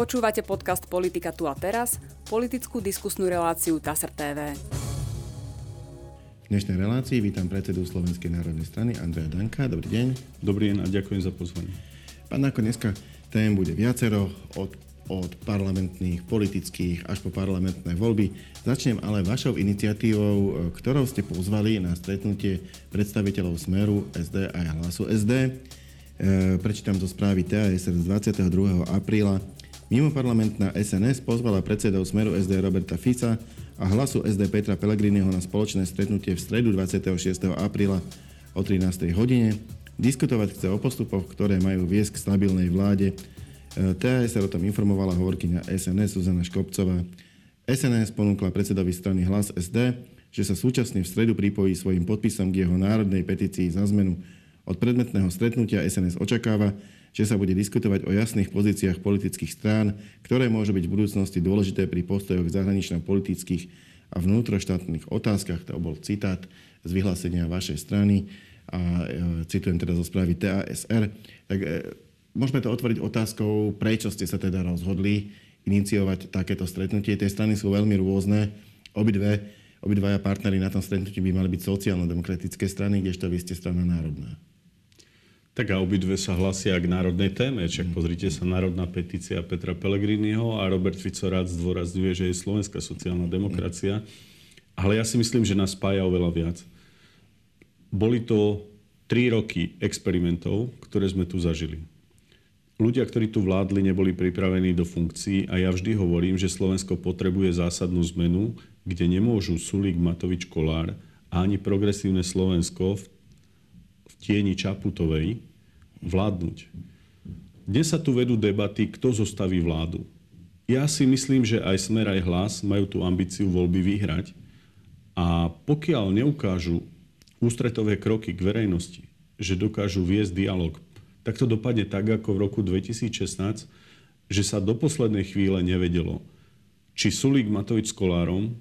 Počúvate podcast Politika tu a teraz, politickú diskusnú reláciu TASR TV. V dnešnej relácii vítam predsedu Slovenskej národnej strany Andreja Danka. Dobrý deň. Dobrý deň a ďakujem za pozvanie. Pán Danko, dneska tém bude viacero od, od parlamentných, politických až po parlamentné voľby. Začnem ale vašou iniciatívou, ktorou ste pozvali na stretnutie predstaviteľov Smeru SD a Hlasu SD. E, prečítam zo správy TASR z 22. apríla Mimoparlamentná SNS pozvala predsedov Smeru SD Roberta Fica a hlasu SD Petra Pellegriniho na spoločné stretnutie v stredu 26. apríla o 13. hodine. Diskutovať chce o postupoch, ktoré majú viesť k stabilnej vláde. E, TAS sa o tom informovala hovorkyňa SNS Zuzana Škopcová. SNS ponúkla predsedovi strany Hlas SD, že sa súčasne v stredu pripojí svojim podpisom k jeho národnej petícii za zmenu. Od predmetného stretnutia SNS očakáva, že sa bude diskutovať o jasných pozíciách politických strán, ktoré môžu byť v budúcnosti dôležité pri postojoch zahranično-politických a vnútroštátnych otázkach. To bol citát z vyhlásenia vašej strany a e, citujem teda zo správy TASR. Tak e, môžeme to otvoriť otázkou, prečo ste sa teda rozhodli iniciovať takéto stretnutie. Tie strany sú veľmi rôzne. Obidve, obidvaja partnery na tom stretnutí by mali byť sociálno-demokratické strany, kdežto vy ste strana národná. Tak a obidve sa hlasia k národnej téme. Čak pozrite sa, národná petícia Petra Pellegriniho a Robert Fico rád zdôrazňuje, že je slovenská sociálna demokracia. Ale ja si myslím, že nás spája oveľa viac. Boli to tri roky experimentov, ktoré sme tu zažili. Ľudia, ktorí tu vládli, neboli pripravení do funkcií a ja vždy hovorím, že Slovensko potrebuje zásadnú zmenu, kde nemôžu Sulík, Matovič, Kolár a ani progresívne Slovensko v, v tieni Čaputovej vládnuť. Dnes sa tu vedú debaty, kto zostaví vládu. Ja si myslím, že aj Smer, aj Hlas majú tú ambíciu voľby vyhrať a pokiaľ neukážu ústretové kroky k verejnosti, že dokážu viesť dialog, tak to dopadne tak, ako v roku 2016, že sa do poslednej chvíle nevedelo, či Sulík Matovič s Kolárom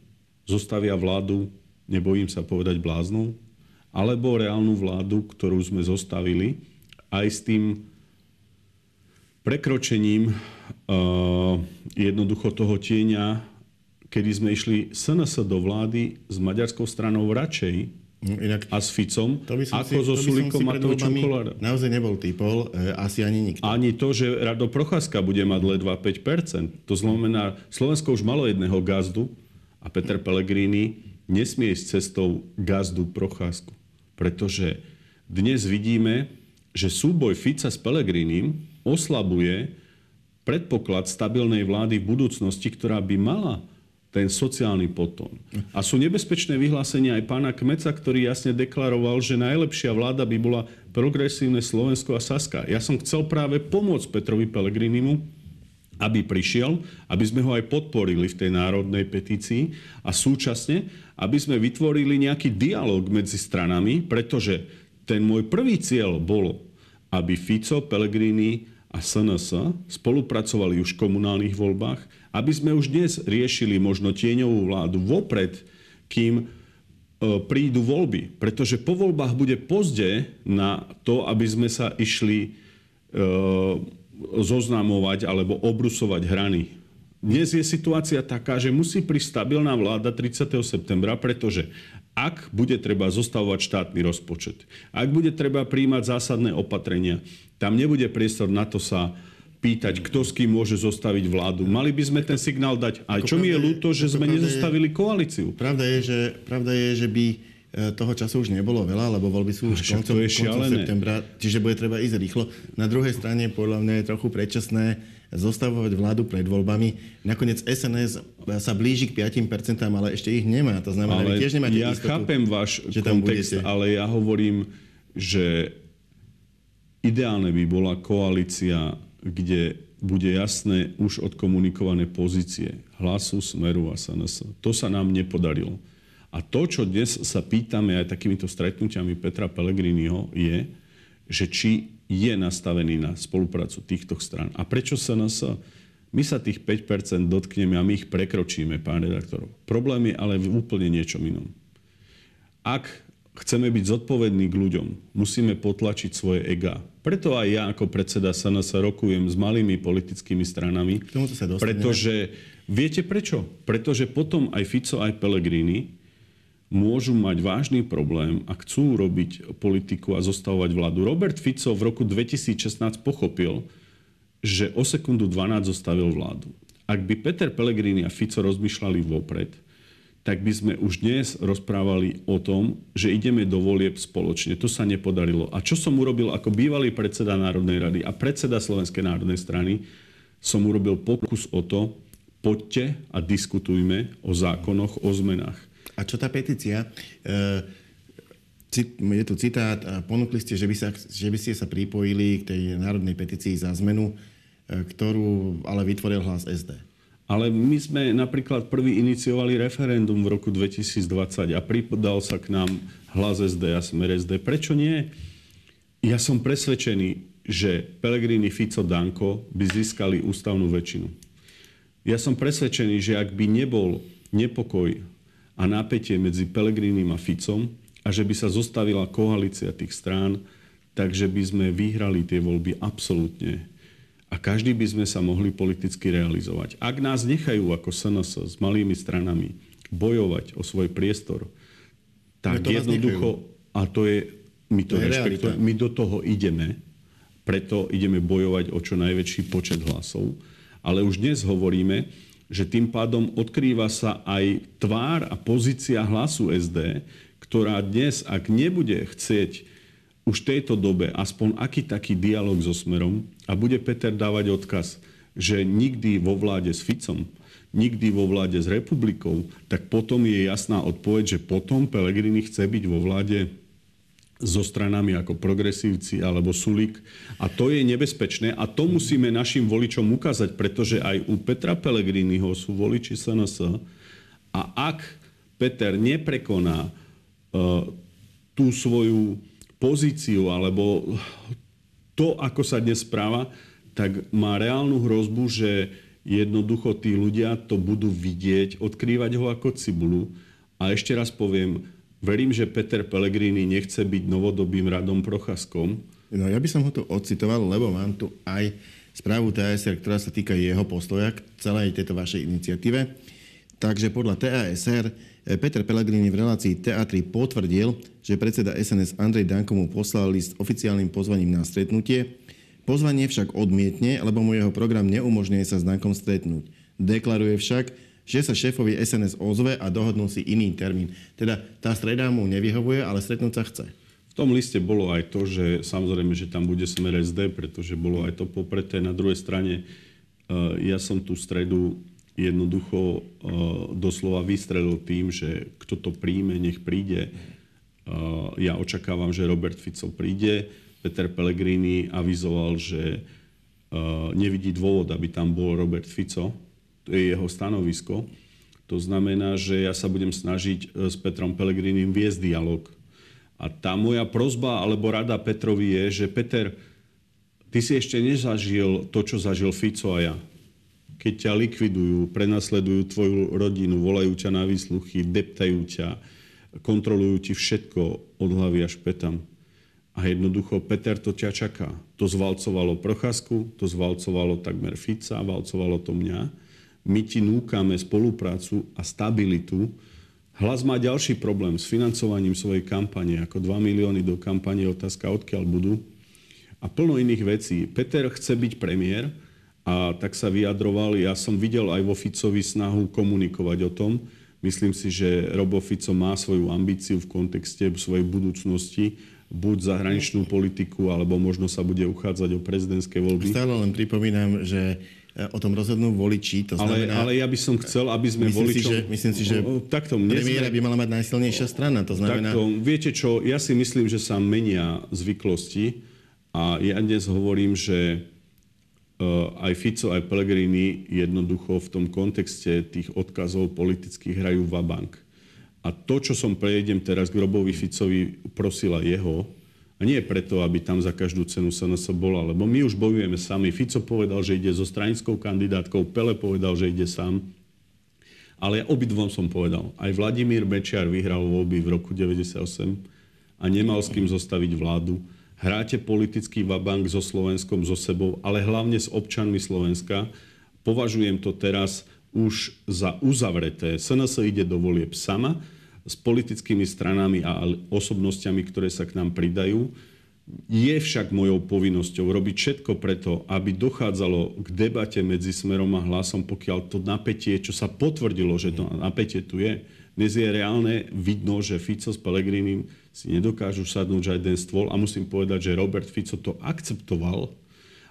zostavia vládu, nebojím sa povedať bláznu, alebo reálnu vládu, ktorú sme zostavili aj s tým prekročením uh, jednoducho toho tieňa, kedy sme išli SNS do vlády s maďarskou stranou radšej, No, inak, a s Ficom, to by som ako si, so Sulikom Matovičom Kolárom. Naozaj nebol typol, e, asi ani nikto. Ani to, že Rado Procházka bude mať ledva 5%. To znamená, Slovensko už malo jedného gazdu a Peter Pellegrini nesmie ísť cestou gazdu Procházku. Pretože dnes vidíme, že súboj Fica s Pelegrinim oslabuje predpoklad stabilnej vlády v budúcnosti, ktorá by mala ten sociálny potón. A sú nebezpečné vyhlásenia aj pána Kmeca, ktorý jasne deklaroval, že najlepšia vláda by bola progresívne Slovensko a Saska. Ja som chcel práve pomôcť Petrovi Pelegrinimu, aby prišiel, aby sme ho aj podporili v tej národnej petícii a súčasne, aby sme vytvorili nejaký dialog medzi stranami, pretože ten môj prvý cieľ bolo, aby Fico, Pellegrini a SNS spolupracovali už v komunálnych voľbách, aby sme už dnes riešili možno tieňovú vládu vopred, kým e, prídu voľby. Pretože po voľbách bude pozde na to, aby sme sa išli e, zoznamovať alebo obrusovať hrany. Dnes je situácia taká, že musí prísť stabilná vláda 30. septembra, pretože ak bude treba zostavovať štátny rozpočet, ak bude treba príjmať zásadné opatrenia, tam nebude priestor na to sa pýtať, kto s kým môže zostaviť vládu. Mali by sme ten signál dať. Aj čo mi je ľúto, že sme nezostavili koalíciu. Pravda je, že, pravda je, že by e, toho času už nebolo veľa, lebo voľby sú už koncom, koncom septembra, čiže bude treba ísť rýchlo. Na druhej strane podľa mňa je trochu predčasné zostavovať vládu pred voľbami. Nakoniec SNS sa blíži k 5%, ale ešte ich nemá. To znamená, ale tiež nemáte ja istotu, chápem váš že tam kontext, budete. ale ja hovorím, že ideálne by bola koalícia, kde bude jasné už odkomunikované pozície hlasu, smeru a SNS. To sa nám nepodarilo. A to, čo dnes sa pýtame aj takýmito stretnutiami Petra Pellegriniho, je, že či je nastavený na spoluprácu týchto stran. A prečo sa nás... My sa tých 5% dotkneme a my ich prekročíme, pán redaktor. Problém je ale v úplne niečom inom. Ak chceme byť zodpovední k ľuďom, musíme potlačiť svoje ega. Preto aj ja ako predseda SNS rokujem s malými politickými stranami. K tomuto sa dostaneme. Pretože viete prečo? Pretože potom aj Fico, aj Pellegrini môžu mať vážny problém a chcú robiť politiku a zostavovať vládu. Robert Fico v roku 2016 pochopil, že o sekundu 12 zostavil vládu. Ak by Peter Pellegrini a Fico rozmýšľali vopred, tak by sme už dnes rozprávali o tom, že ideme do volieb spoločne. To sa nepodarilo. A čo som urobil ako bývalý predseda Národnej rady a predseda Slovenskej národnej strany, som urobil pokus o to, poďte a diskutujme o zákonoch, o zmenách. A čo tá petícia? E, je tu citát, ponúkli ste, že by, sa, že by ste sa pripojili k tej národnej petícii za zmenu, e, ktorú ale vytvoril hlas SD. Ale my sme napríklad prvý iniciovali referendum v roku 2020 a pripodal sa k nám hlas SD a smer SD. Prečo nie? Ja som presvedčený, že Pelegrini, Fico, Danko by získali ústavnú väčšinu. Ja som presvedčený, že ak by nebol nepokoj a napätie medzi Pelegrinim a Ficom a že by sa zostavila koalícia tých strán, takže by sme vyhrali tie voľby absolútne. A každý by sme sa mohli politicky realizovať. Ak nás nechajú ako SNS s malými stranami bojovať o svoj priestor, tak to jednoducho, a to je, my to, to rešpektujeme, my do toho ideme, preto ideme bojovať o čo najväčší počet hlasov. Ale už dnes hovoríme, že tým pádom odkrýva sa aj tvár a pozícia hlasu SD, ktorá dnes, ak nebude chcieť už v tejto dobe aspoň aký taký dialog so Smerom a bude Peter dávať odkaz, že nikdy vo vláde s Ficom, nikdy vo vláde s republikou, tak potom je jasná odpoveď, že potom Pelegrini chce byť vo vláde so stranami ako progresívci alebo Sulik. A to je nebezpečné a to musíme našim voličom ukázať, pretože aj u Petra Pellegriniho sú voliči SNS a ak Peter neprekoná uh, tú svoju pozíciu alebo to, ako sa dnes správa, tak má reálnu hrozbu, že jednoducho tí ľudia to budú vidieť, odkrývať ho ako cibulu. A ešte raz poviem, Verím, že Peter Pellegrini nechce byť novodobým radom Prochaskom. No ja by som ho tu ocitoval, lebo mám tu aj správu TASR, ktorá sa týka jeho postoja k celej tejto vašej iniciatíve. Takže podľa TASR eh, Peter Pellegrini v relácii TA3 potvrdil, že predseda SNS Andrej Danko mu poslal list oficiálnym pozvaním na stretnutie. Pozvanie však odmietne, lebo mu jeho program neumožňuje sa s Dankom stretnúť. Deklaruje však, že sa šéfovi SNS ozve a dohodnú si iný termín. Teda tá streda mu nevyhovuje, ale stretnúť sa chce. V tom liste bolo aj to, že samozrejme, že tam bude smer SD, pretože bolo aj to popreté. Na druhej strane, eh, ja som tú stredu jednoducho eh, doslova vystrelil tým, že kto to príjme, nech príde. Eh, ja očakávam, že Robert Fico príde. Peter Pellegrini avizoval, že nevidí dôvod, aby tam bol Robert Fico to je jeho stanovisko. To znamená, že ja sa budem snažiť e, s Petrom Pelegrinim viesť dialog. A tá moja prozba alebo rada Petrovi je, že Peter, ty si ešte nezažil to, čo zažil Fico a ja. Keď ťa likvidujú, prenasledujú tvoju rodinu, volajú ťa na výsluchy, deptajú ťa, kontrolujú ti všetko od hlavy až petam. A jednoducho Peter to ťa čaká. To zvalcovalo Procházku, to zvalcovalo takmer Fica, valcovalo to mňa my ti núkame spoluprácu a stabilitu. Hlas má ďalší problém s financovaním svojej kampane, ako 2 milióny do kampane, otázka odkiaľ budú. A plno iných vecí. Peter chce byť premiér a tak sa vyjadroval. Ja som videl aj vo Ficovi snahu komunikovať o tom. Myslím si, že Robo Fico má svoju ambíciu v kontexte svojej budúcnosti buď zahraničnú politiku, alebo možno sa bude uchádzať o prezidentské voľby. Stále len pripomínam, že o tom rozhodnú voliči. To znamená, ale, ale ja by som chcel, aby sme myslím voličom... Si, že, myslím si, že takto, premiéra by mala mať najsilnejšia strana. To znamená... Takto, viete čo, ja si myslím, že sa menia zvyklosti a ja dnes hovorím, že uh, aj Fico, aj Pellegrini jednoducho v tom kontexte tých odkazov politických hrajú vabank. A to, čo som prejedem teraz k Robovi Ficovi, prosila jeho, a nie preto, aby tam za každú cenu SNS bola, lebo my už bojujeme sami. Fico povedal, že ide so stranickou kandidátkou, Pele povedal, že ide sám. Ale ja obidvom som povedal. Aj Vladimír Mečiar vyhral voľby v roku 98 a nemal s kým zostaviť vládu. Hráte politický vabank so Slovenskom, so sebou, ale hlavne s občanmi Slovenska. Považujem to teraz už za uzavreté. SNS ide do volieb sama s politickými stranami a osobnostiami, ktoré sa k nám pridajú. Je však mojou povinnosťou robiť všetko preto, aby dochádzalo k debate medzi Smerom a hlasom, pokiaľ to napätie, čo sa potvrdilo, že to napätie tu je, dnes je reálne vidno, že Fico s Pelegrinim si nedokážu sadnúť za jeden stôl a musím povedať, že Robert Fico to akceptoval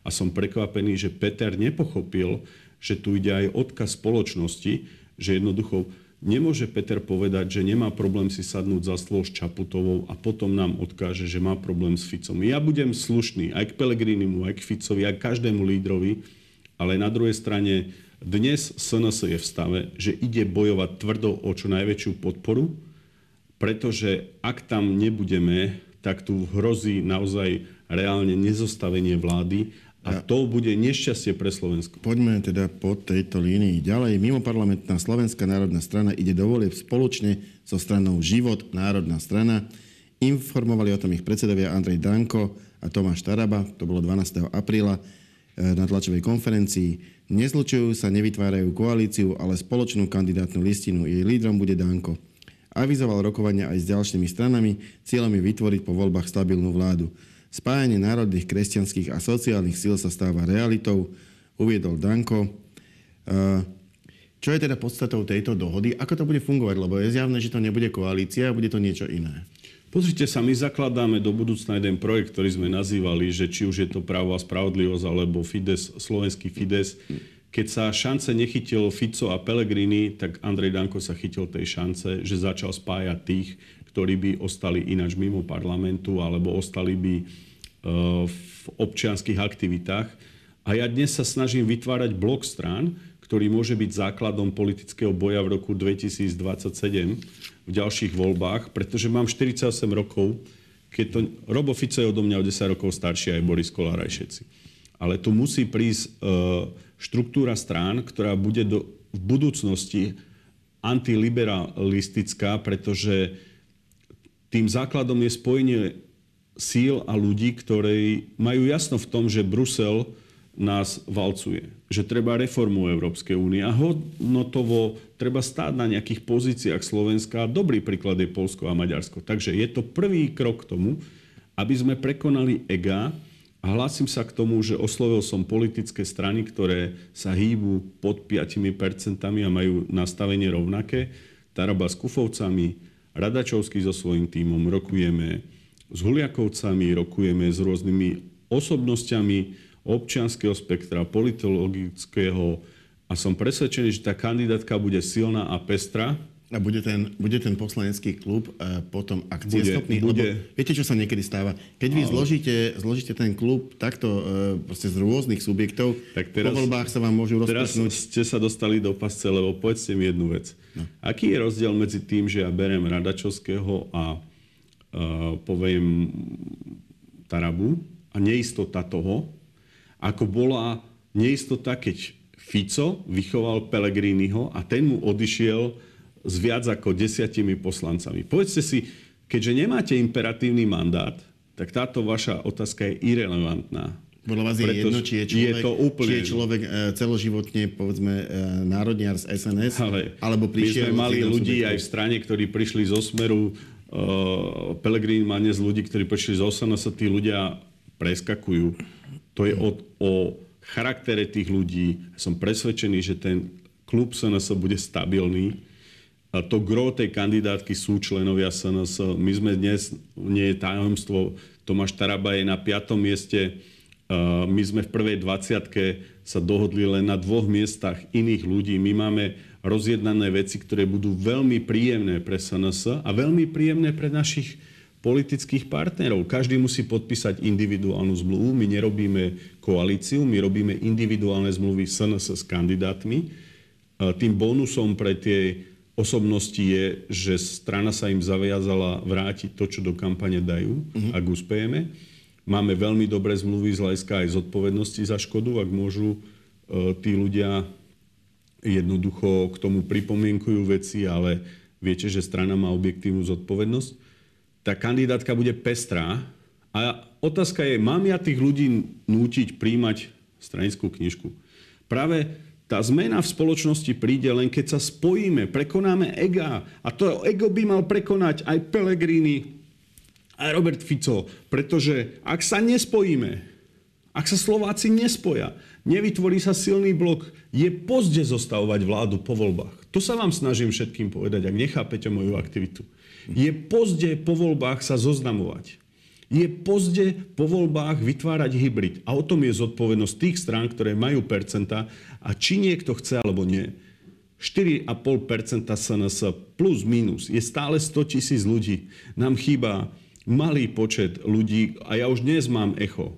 a som prekvapený, že Peter nepochopil, že tu ide aj odkaz spoločnosti, že jednoducho Nemôže Peter povedať, že nemá problém si sadnúť za stôl s Čaputovou a potom nám odkáže, že má problém s Ficom. Ja budem slušný aj k Pelegrinimu, aj k Ficovi, aj k každému lídrovi, ale na druhej strane dnes SNS je v stave, že ide bojovať tvrdo o čo najväčšiu podporu, pretože ak tam nebudeme, tak tu hrozí naozaj reálne nezostavenie vlády a to bude nešťastie pre Slovensko. Poďme teda po tejto línii ďalej. Mimo parlamentná Slovenská národná strana ide do volieb spoločne so stranou Život národná strana. Informovali o tom ich predsedovia Andrej Danko a Tomáš Taraba. To bolo 12. apríla eh, na tlačovej konferencii. Nezlučujú sa, nevytvárajú koalíciu, ale spoločnú kandidátnu listinu. Jej lídrom bude Danko. Avizoval rokovania aj s ďalšími stranami. Cieľom je vytvoriť po voľbách stabilnú vládu. Spájanie národných, kresťanských a sociálnych síl sa stáva realitou, uviedol Danko. Čo je teda podstatou tejto dohody? Ako to bude fungovať? Lebo je zjavné, že to nebude koalícia, bude to niečo iné. Pozrite sa, my zakladáme do budúcna jeden projekt, ktorý sme nazývali, že či už je to právo a spravodlivosť, alebo Fides, slovenský Fides. Keď sa šance nechytil Fico a Pellegrini, tak Andrej Danko sa chytil tej šance, že začal spájať tých, ktorí by ostali ináč mimo parlamentu alebo ostali by e, v občianských aktivitách. A ja dnes sa snažím vytvárať blok strán, ktorý môže byť základom politického boja v roku 2027 v ďalších voľbách, pretože mám 48 rokov, keď to... Robo Fico je odo mňa o 10 rokov starší, aj Boris Kolár, aj všetci. Ale tu musí prísť e, štruktúra strán, ktorá bude do, v budúcnosti antiliberalistická, pretože tým základom je spojenie síl a ľudí, ktorí majú jasno v tom, že Brusel nás valcuje. Že treba reformu Európskej únie a hodnotovo treba stáť na nejakých pozíciách Slovenska. Dobrý príklad je Polsko a Maďarsko. Takže je to prvý krok k tomu, aby sme prekonali EGA a hlásim sa k tomu, že oslovil som politické strany, ktoré sa hýbu pod 5% a majú nastavenie rovnaké. Taraba s Kufovcami, Radačovský so svojím tímom, rokujeme s Huliakovcami, rokujeme s rôznymi osobnosťami občianského spektra, politologického a som presvedčený, že tá kandidátka bude silná a pestrá. A bude ten, bude ten poslanecký klub uh, potom akcieschopný? Bude, Lebo viete, čo sa niekedy stáva? Keď vy zložíte, zložíte ten klub takto uh, z rôznych subjektov, tak teraz, po voľbách sa vám môžu rozprachnúť. Teraz ste sa dostali do pasce, lebo povedzte mi jednu vec. No. Aký je rozdiel medzi tým, že ja berem Radačovského a uh, poviem Tarabu a neistota toho, ako bola neistota, keď Fico vychoval Pelegriniho a ten mu odišiel s viac ako desiatimi poslancami. Povedzte si, keďže nemáte imperatívny mandát, tak táto vaša otázka je irrelevantná. Podľa vás je jedno, či je človek, je to úplne... či je človek e, celoživotne, povedzme, e, národniar z SNS, Ale alebo prišiel... My sme mali ľudí aj v strane, ktorí prišli zo Smeru, uh, Pelegrín má dnes ľudí, ktorí prišli z SNS, tí ľudia preskakujú. To je o, o charaktere tých ľudí. Som presvedčený, že ten klub SNS bude stabilný a to gro tej kandidátky sú členovia SNS. My sme dnes, nie je tajomstvo, Tomáš Taraba je na piatom mieste. My sme v prvej 20 sa dohodli len na dvoch miestach iných ľudí. My máme rozjednané veci, ktoré budú veľmi príjemné pre SNS a veľmi príjemné pre našich politických partnerov. Každý musí podpísať individuálnu zmluvu. My nerobíme koalíciu, my robíme individuálne zmluvy SNS s kandidátmi. Tým bonusom pre tie osobnosti je, že strana sa im zaviazala vrátiť to, čo do kampane dajú, mm-hmm. ak uspejeme. Máme veľmi dobré zmluvy z hľadiska aj zodpovednosti za škodu, ak môžu e, tí ľudia jednoducho k tomu pripomienkujú veci, ale viete, že strana má objektívnu zodpovednosť. tá kandidátka bude pestrá. A otázka je, mám ja tých ľudí nútiť príjmať stranickú knižku? Práve tá zmena v spoločnosti príde len keď sa spojíme, prekonáme ega. A to ego by mal prekonať aj Pellegrini, aj Robert Fico. Pretože ak sa nespojíme, ak sa Slováci nespoja, nevytvorí sa silný blok, je pozde zostavovať vládu po voľbách. To sa vám snažím všetkým povedať, ak nechápete moju aktivitu. Je pozde po voľbách sa zoznamovať. Je pozde po voľbách vytvárať hybrid. A o tom je zodpovednosť tých strán, ktoré majú percenta a či niekto chce alebo nie. 4,5% SNS plus minus je stále 100 tisíc ľudí. Nám chýba malý počet ľudí a ja už dnes mám echo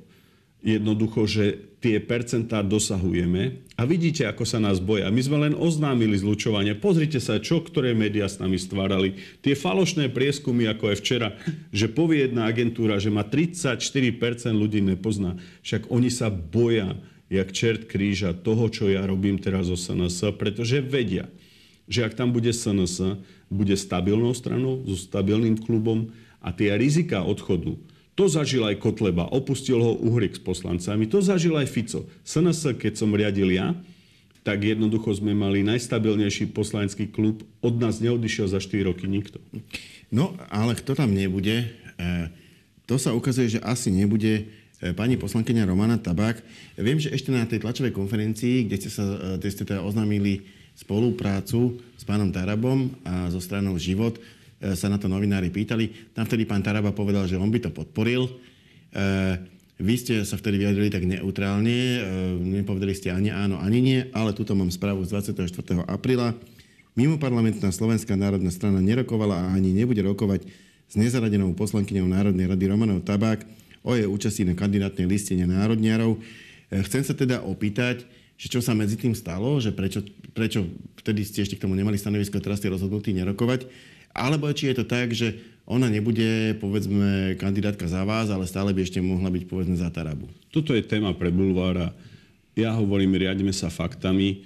jednoducho, že tie percentá dosahujeme a vidíte, ako sa nás boja. My sme len oznámili zlučovanie. Pozrite sa, čo ktoré médiá s nami stvárali. Tie falošné prieskumy, ako je včera, že povie jedna agentúra, že má 34% ľudí nepozná. Však oni sa boja, jak čert kríža toho, čo ja robím teraz o SNS, pretože vedia, že ak tam bude SNS, bude stabilnou stranou, so stabilným klubom a tie rizika odchodu to zažil aj Kotleba, opustil ho Uhrik s poslancami, to zažil aj Fico. SNS, keď som riadil ja, tak jednoducho sme mali najstabilnejší poslanecký klub. Od nás neodišiel za 4 roky nikto. No, ale kto tam nebude, e, to sa ukazuje, že asi nebude e, pani poslankyňa Romana Tabák. Viem, že ešte na tej tlačovej konferencii, kde ste, sa, e, kde ste teda oznámili spoluprácu s pánom Tarabom a so stranou Život, sa na to novinári pýtali. Tam vtedy pán Taraba povedal, že on by to podporil. E, vy ste sa vtedy vyjadrili tak neutrálne, e, nepovedali ste ani áno, ani nie, ale tuto mám správu z 24. apríla. Mimo parlamentná Slovenská národná strana nerokovala a ani nebude rokovať s nezaradenou poslankyňou Národnej rady Romanou Tabák o jej účastí na kandidátnej listine národniarov. Chcem sa teda opýtať, že čo sa medzi tým stalo, že prečo, prečo vtedy ste ešte k tomu nemali stanovisko, teraz ste rozhodnutí nerokovať. Alebo či je to tak, že ona nebude, povedzme, kandidátka za vás, ale stále by ešte mohla byť, povedzme, za Tarabu. Toto je téma pre bulvára. Ja hovorím, riadime sa faktami.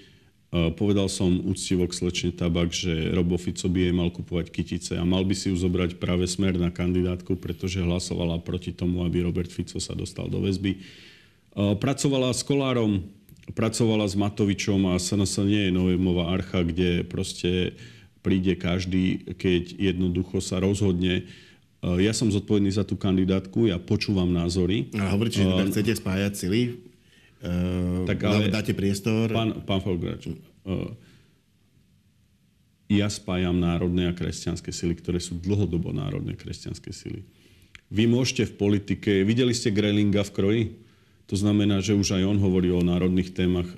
E, povedal som úctivo k slečne Tabak, že Robo Fico by jej mal kupovať kytice a mal by si ju zobrať práve smer na kandidátku, pretože hlasovala proti tomu, aby Robert Fico sa dostal do väzby. E, pracovala s Kolárom, pracovala s Matovičom a SNS nie je novémová archa, kde proste príde každý, keď jednoducho sa rozhodne. E, ja som zodpovedný za tú kandidátku, ja počúvam názory. A hovoríte, že teda chcete spájať sily? Uh, tak ale, dáte priestor? Pán, pán Folgrač, uh, ja spájam národné a kresťanské sily, ktoré sú dlhodobo národné kresťanské sily. Vy môžete v politike, videli ste Grelinga v kroji? To znamená, že už aj on hovorí o národných témach uh,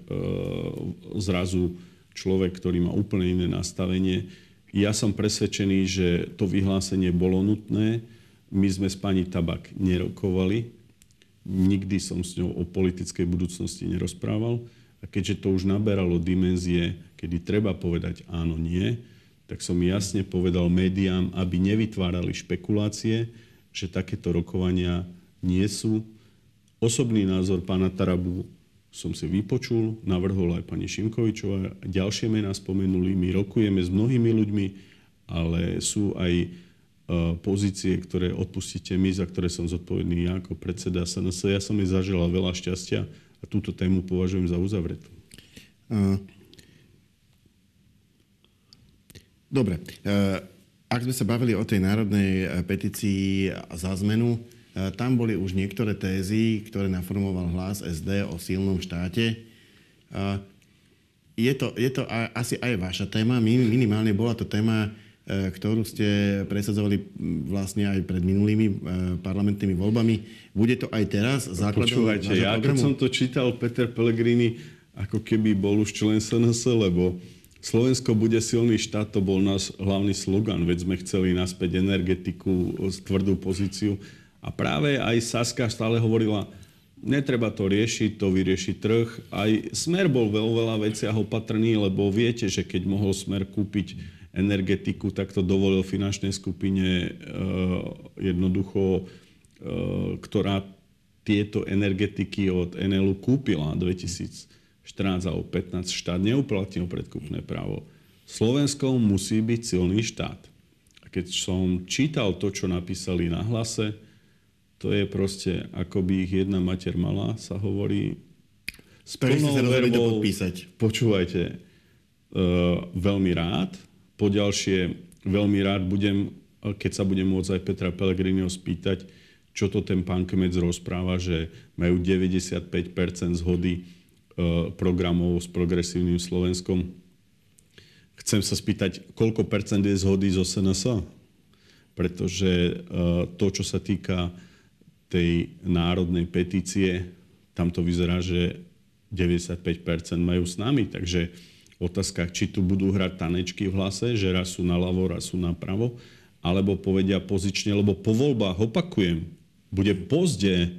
zrazu človek, ktorý má úplne iné nastavenie. Ja som presvedčený, že to vyhlásenie bolo nutné. My sme s pani Tabak nerokovali. Nikdy som s ňou o politickej budúcnosti nerozprával. A keďže to už naberalo dimenzie, kedy treba povedať áno, nie, tak som jasne povedal médiám, aby nevytvárali špekulácie, že takéto rokovania nie sú. Osobný názor pána Tarabu som si vypočul, navrhol aj pani Šimkovičová, ďalšie mená spomenuli, my rokujeme s mnohými ľuďmi, ale sú aj e, pozície, ktoré odpustíte my, za ktoré som zodpovedný ja ako predseda SNS. Ja som jej zaželal veľa šťastia a túto tému považujem za uzavretú. Dobre. E, ak sme sa bavili o tej národnej e, petícii za zmenu, E, tam boli už niektoré tézy, ktoré naformoval hlas SD o silnom štáte. E, je to, je to asi aj vaša téma. Minimálne bola to téma, e, ktorú ste presadzovali vlastne aj pred minulými parlamentnými voľbami. Bude to aj teraz základom Počúvajte, ja keď som to čítal, Peter Pellegrini ako keby bol už člen SNS, lebo Slovensko bude silný štát, to bol náš hlavný slogan, veď sme chceli naspäť energetiku, tvrdú pozíciu. A práve aj Saska stále hovorila, netreba to riešiť, to vyrieši trh. Aj Smer bol vo veľa veciach opatrný, lebo viete, že keď mohol Smer kúpiť energetiku, tak to dovolil finančnej skupine e, jednoducho, e, ktorá tieto energetiky od NLU kúpila 2014 alebo 15 štát neuplatnil predkupné právo. Slovensko musí byť silný štát keď som čítal to, čo napísali na hlase, to je proste, ako by ich jedna mater mala, sa hovorí. S plnou verbou, podpísať. Počúvajte, uh, veľmi rád. Poďalšie, veľmi rád budem, keď sa budem môcť aj Petra Pellegriniho spýtať, čo to ten pán Kmec rozpráva, že majú 95% zhody uh, programov s progresívnym Slovenskom. Chcem sa spýtať, koľko percent je zhody zo SNS? Pretože uh, to, čo sa týka tej národnej petície, tam to vyzerá, že 95% majú s nami, takže otázka, či tu budú hrať tanečky v hlase, že raz sú naľavo, raz sú napravo, alebo povedia pozične, lebo po voľbách, opakujem, bude pozde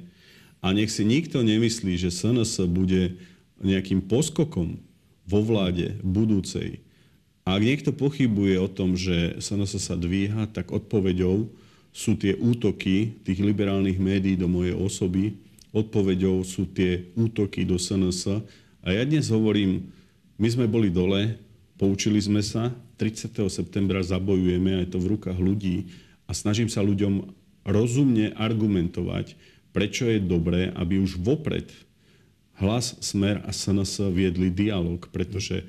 a nech si nikto nemyslí, že SNS bude nejakým poskokom vo vláde budúcej. A ak niekto pochybuje o tom, že SNS sa dvíha, tak odpoveďou sú tie útoky tých liberálnych médií do mojej osoby, odpoveďou sú tie útoky do SNS. A ja dnes hovorím, my sme boli dole, poučili sme sa, 30. septembra zabojujeme, aj to v rukách ľudí a snažím sa ľuďom rozumne argumentovať, prečo je dobré, aby už vopred hlas, smer a SNS viedli dialog, pretože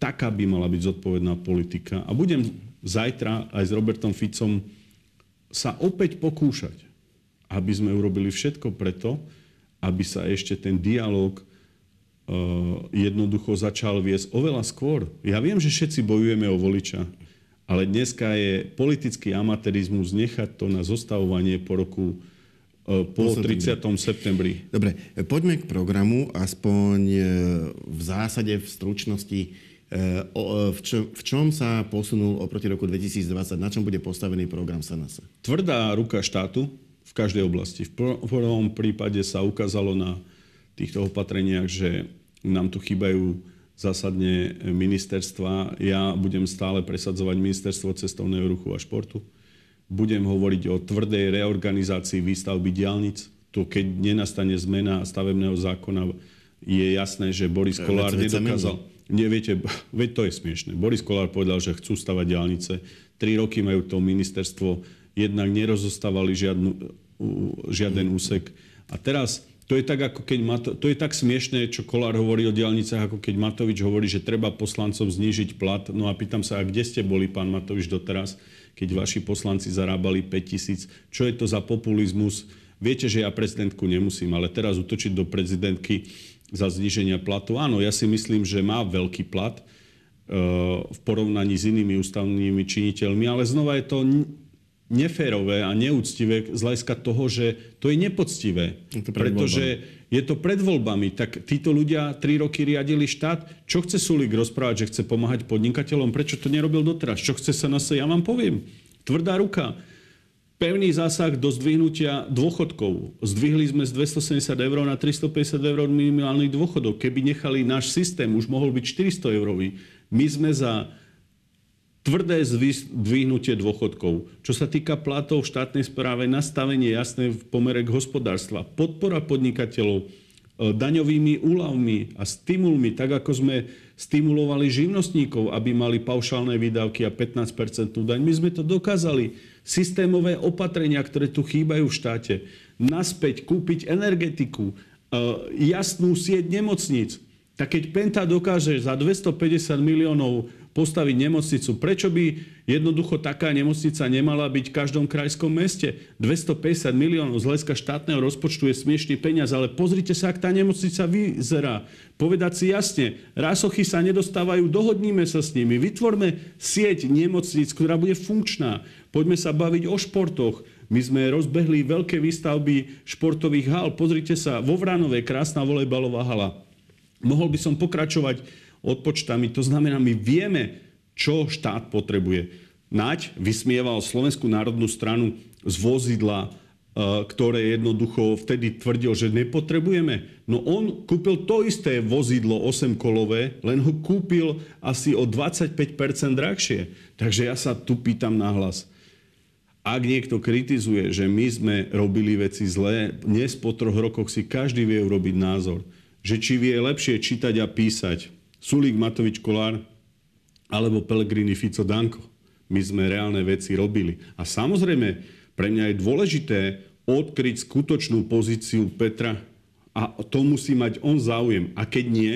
taká by mala byť zodpovedná politika. A budem zajtra aj s Robertom Ficom sa opäť pokúšať, aby sme urobili všetko preto, aby sa ešte ten dialog uh, jednoducho začal viesť oveľa skôr. Ja viem, že všetci bojujeme o voliča, ale dneska je politický amatérizmus nechať to na zostavovanie po roku uh, po 30. septembri. Dobre, poďme k programu, aspoň uh, v zásade v stručnosti E, v, čo, v čom sa posunul oproti roku 2020? Na čom bude postavený program SNS? Tvrdá ruka štátu v každej oblasti. V prvom prípade sa ukázalo na týchto opatreniach, že nám tu chýbajú zásadne ministerstva. Ja budem stále presadzovať ministerstvo cestovného ruchu a športu. Budem hovoriť o tvrdej reorganizácii výstavby diálnic. To, keď nenastane zmena stavebného zákona, je jasné, že Boris Kolár nedokázal neviete, veď to je smiešne. Boris Kolár povedal, že chcú stavať diálnice. Tri roky majú to ministerstvo, jednak nerozostávali žiadnu, žiaden úsek. A teraz to je tak, ako keď Mato, to je tak smiešné, čo Kolár hovorí o diálnicách, ako keď Matovič hovorí, že treba poslancom znížiť plat. No a pýtam sa, a kde ste boli, pán Matovič, doteraz, keď vaši poslanci zarábali 5 tisíc? Čo je to za populizmus? Viete, že ja prezidentku nemusím, ale teraz utočiť do prezidentky za zníženia platu. Áno, ja si myslím, že má veľký plat e, v porovnaní s inými ústavnými činiteľmi, ale znova je to neférové a neúctivé z hľadiska toho, že to je nepoctivé. Je to pretože voľbami. je to pred voľbami. Tak títo ľudia tri roky riadili štát. Čo chce Sulik rozprávať, že chce pomáhať podnikateľom? Prečo to nerobil doteraz? Čo chce sa na Ja vám poviem. Tvrdá ruka pevný zásah do zdvihnutia dôchodkov. Zdvihli sme z 270 eur na 350 eur minimálny dôchodok. Keby nechali náš systém, už mohol byť 400 eurový. My sme za tvrdé zdvihnutie dôchodkov. Čo sa týka platov v štátnej správe, nastavenie jasné v pomere k hospodárstva, podpora podnikateľov, daňovými úľavmi a stimulmi, tak ako sme stimulovali živnostníkov, aby mali paušálne výdavky a 15% daň. My sme to dokázali. Systémové opatrenia, ktoré tu chýbajú v štáte. Naspäť kúpiť energetiku, e, jasnú sieť nemocníc. Tak keď Penta dokáže za 250 miliónov postaviť nemocnicu. Prečo by jednoducho taká nemocnica nemala byť v každom krajskom meste? 250 miliónov z hľadiska štátneho rozpočtu je smiešný peniaz, ale pozrite sa, ak tá nemocnica vyzerá. Povedať si jasne, rásochy sa nedostávajú, dohodníme sa s nimi, vytvorme sieť nemocnic, ktorá bude funkčná. Poďme sa baviť o športoch. My sme rozbehli veľké výstavby športových hal. Pozrite sa, vo Vranove krásna volejbalová hala. Mohol by som pokračovať odpočtami. To znamená, my vieme, čo štát potrebuje. Naď vysmieval Slovenskú národnú stranu z vozidla, e, ktoré jednoducho vtedy tvrdil, že nepotrebujeme. No on kúpil to isté vozidlo 8-kolové, len ho kúpil asi o 25% drahšie. Takže ja sa tu pýtam nahlas. Ak niekto kritizuje, že my sme robili veci zlé, dnes po troch rokoch si každý vie urobiť názor. Že či vie lepšie čítať a písať, Sulík, Matovič, Kolár alebo Pelegrini, Fico, Danko. My sme reálne veci robili. A samozrejme, pre mňa je dôležité odkryť skutočnú pozíciu Petra a to musí mať on záujem. A keď nie,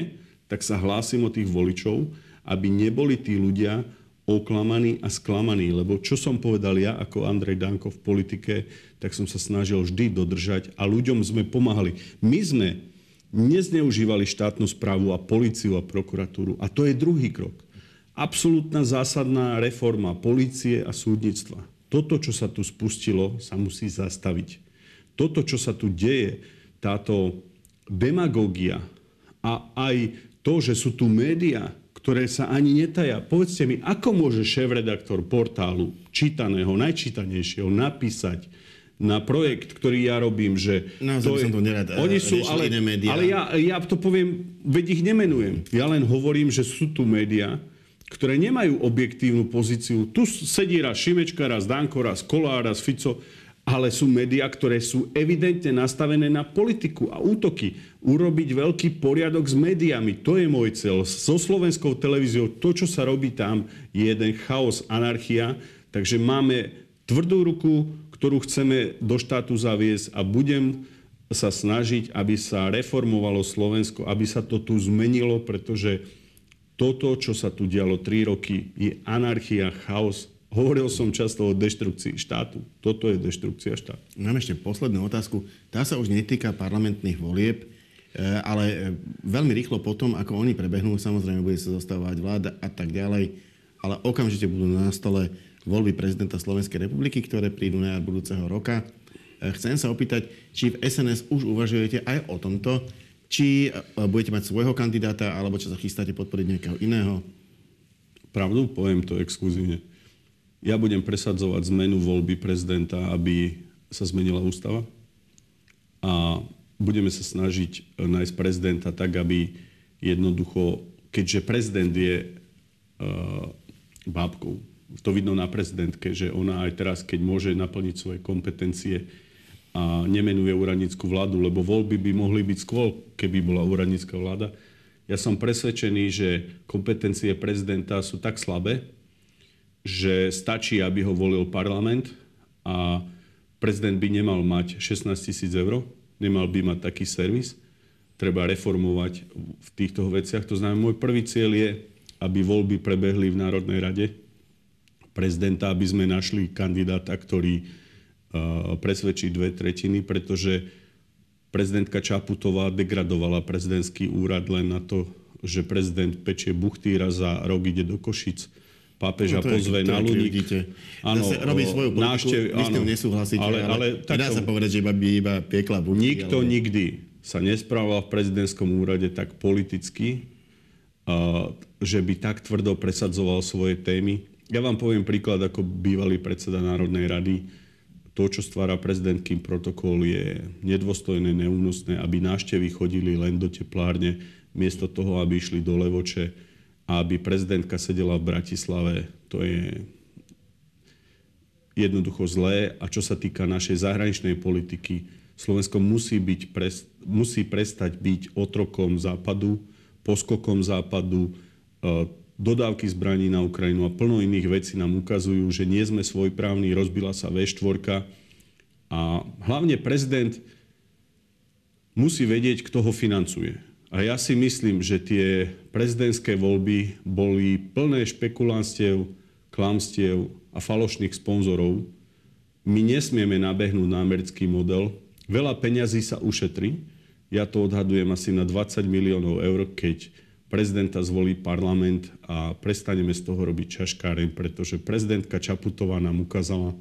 tak sa hlásim o tých voličov, aby neboli tí ľudia oklamaní a sklamaní. Lebo čo som povedal ja ako Andrej Danko v politike, tak som sa snažil vždy dodržať a ľuďom sme pomáhali. My sme nezneužívali štátnu správu a policiu a prokuratúru. A to je druhý krok. Absolutná zásadná reforma policie a súdnictva. Toto, čo sa tu spustilo, sa musí zastaviť. Toto, čo sa tu deje, táto demagógia a aj to, že sú tu médiá, ktoré sa ani netaja. Povedzte mi, ako môže šéf-redaktor portálu čítaného, najčítanejšieho napísať na projekt, ktorý ja robím, že... Naozaj to je, som to nerad Oni sú, ale, iné médiá. ale ja, ja to poviem, veď ich nemenujem. Ja len hovorím, že sú tu médiá, ktoré nemajú objektívnu pozíciu. Tu sedí raz Šimečka, raz Danko, raz Kolár, raz Fico, ale sú médiá, ktoré sú evidentne nastavené na politiku a útoky. Urobiť veľký poriadok s médiami, to je môj cel. So slovenskou televíziou, to, čo sa robí tam, je jeden chaos, anarchia. Takže máme tvrdú ruku, ktorú chceme do štátu zaviesť a budem sa snažiť, aby sa reformovalo Slovensko, aby sa to tu zmenilo, pretože toto, čo sa tu dialo 3 roky, je anarchia, chaos. Hovoril som často o deštrukcii štátu. Toto je deštrukcia štátu. Mám ešte poslednú otázku. Tá sa už netýka parlamentných volieb, e, ale e, veľmi rýchlo potom, ako oni prebehnú, samozrejme bude sa zostávať vláda a tak ďalej, ale okamžite budú na stole voľby prezidenta Slovenskej republiky, ktoré prídu na budúceho roka. E, chcem sa opýtať, či v SNS už uvažujete aj o tomto, či e, budete mať svojho kandidáta, alebo čo sa chystáte podporiť nejakého iného? Pravdu, poviem to exkluzívne. Ja budem presadzovať zmenu voľby prezidenta, aby sa zmenila ústava. A budeme sa snažiť e, nájsť prezidenta tak, aby jednoducho, keďže prezident je uh, bábkou, to vidno na prezidentke, že ona aj teraz, keď môže naplniť svoje kompetencie a nemenuje úradnickú vládu, lebo voľby by mohli byť skôr, keby bola úradnícka vláda. Ja som presvedčený, že kompetencie prezidenta sú tak slabé, že stačí, aby ho volil parlament a prezident by nemal mať 16 tisíc eur, nemal by mať taký servis. Treba reformovať v týchto veciach. To znamená, môj prvý cieľ je, aby voľby prebehli v Národnej rade, prezidenta, aby sme našli kandidáta, ktorý uh, presvedčí dve tretiny, pretože prezidentka Čaputová degradovala prezidentský úrad len na to, že prezident pečie buchty raz za rok ide do Košic pápeža no pozve na Luník. Áno, robí svoju politiku, náštev, vy s nesúhlasíte, ale, ale, ale tak dá sa povedať, že iba, iba piekla buchty. Nikto alebo... nikdy sa nesprával v prezidentskom úrade tak politicky, uh, že by tak tvrdo presadzoval svoje témy. Ja vám poviem príklad ako bývalý predseda Národnej rady. To, čo stvára prezidentkým protokol, je nedôstojné, neúnosné, aby návštevy chodili len do teplárne, miesto toho, aby išli do Levoče a aby prezidentka sedela v Bratislave. To je jednoducho zlé. A čo sa týka našej zahraničnej politiky, Slovensko musí, byť, musí prestať byť otrokom západu, poskokom západu, e, dodávky zbraní na Ukrajinu a plno iných vecí nám ukazujú, že nie sme svojprávni, rozbila sa V4 a hlavne prezident musí vedieť, kto ho financuje. A ja si myslím, že tie prezidentské voľby boli plné špekulánstiev, klamstiev a falošných sponzorov. My nesmieme nabehnúť na americký model. Veľa peňazí sa ušetrí. Ja to odhadujem asi na 20 miliónov eur, keď prezidenta zvolí parlament a prestaneme z toho robiť čaškáreň, pretože prezidentka Čaputová nám ukázala,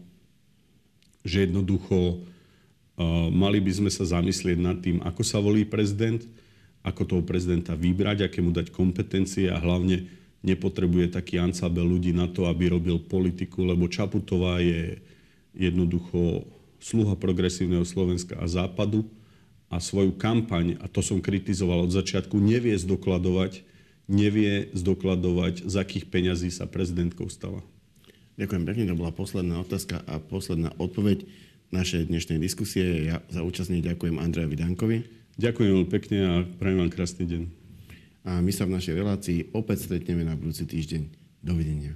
že jednoducho uh, mali by sme sa zamyslieť nad tým, ako sa volí prezident, ako toho prezidenta vybrať, aké mu dať kompetencie a hlavne nepotrebuje taký ansabel ľudí na to, aby robil politiku, lebo Čaputová je jednoducho sluha progresívneho Slovenska a západu a svoju kampaň, a to som kritizoval od začiatku, nevie zdokladovať, nevie zdokladovať, z akých peňazí sa prezidentkou stala. Ďakujem pekne, to bola posledná otázka a posledná odpoveď našej dnešnej diskusie. Ja za účastný ďakujem Andrejovi Dankovi. Ďakujem veľmi pekne a prajem vám krásny deň. A my sa v našej relácii opäť stretneme na budúci týždeň. Dovidenia.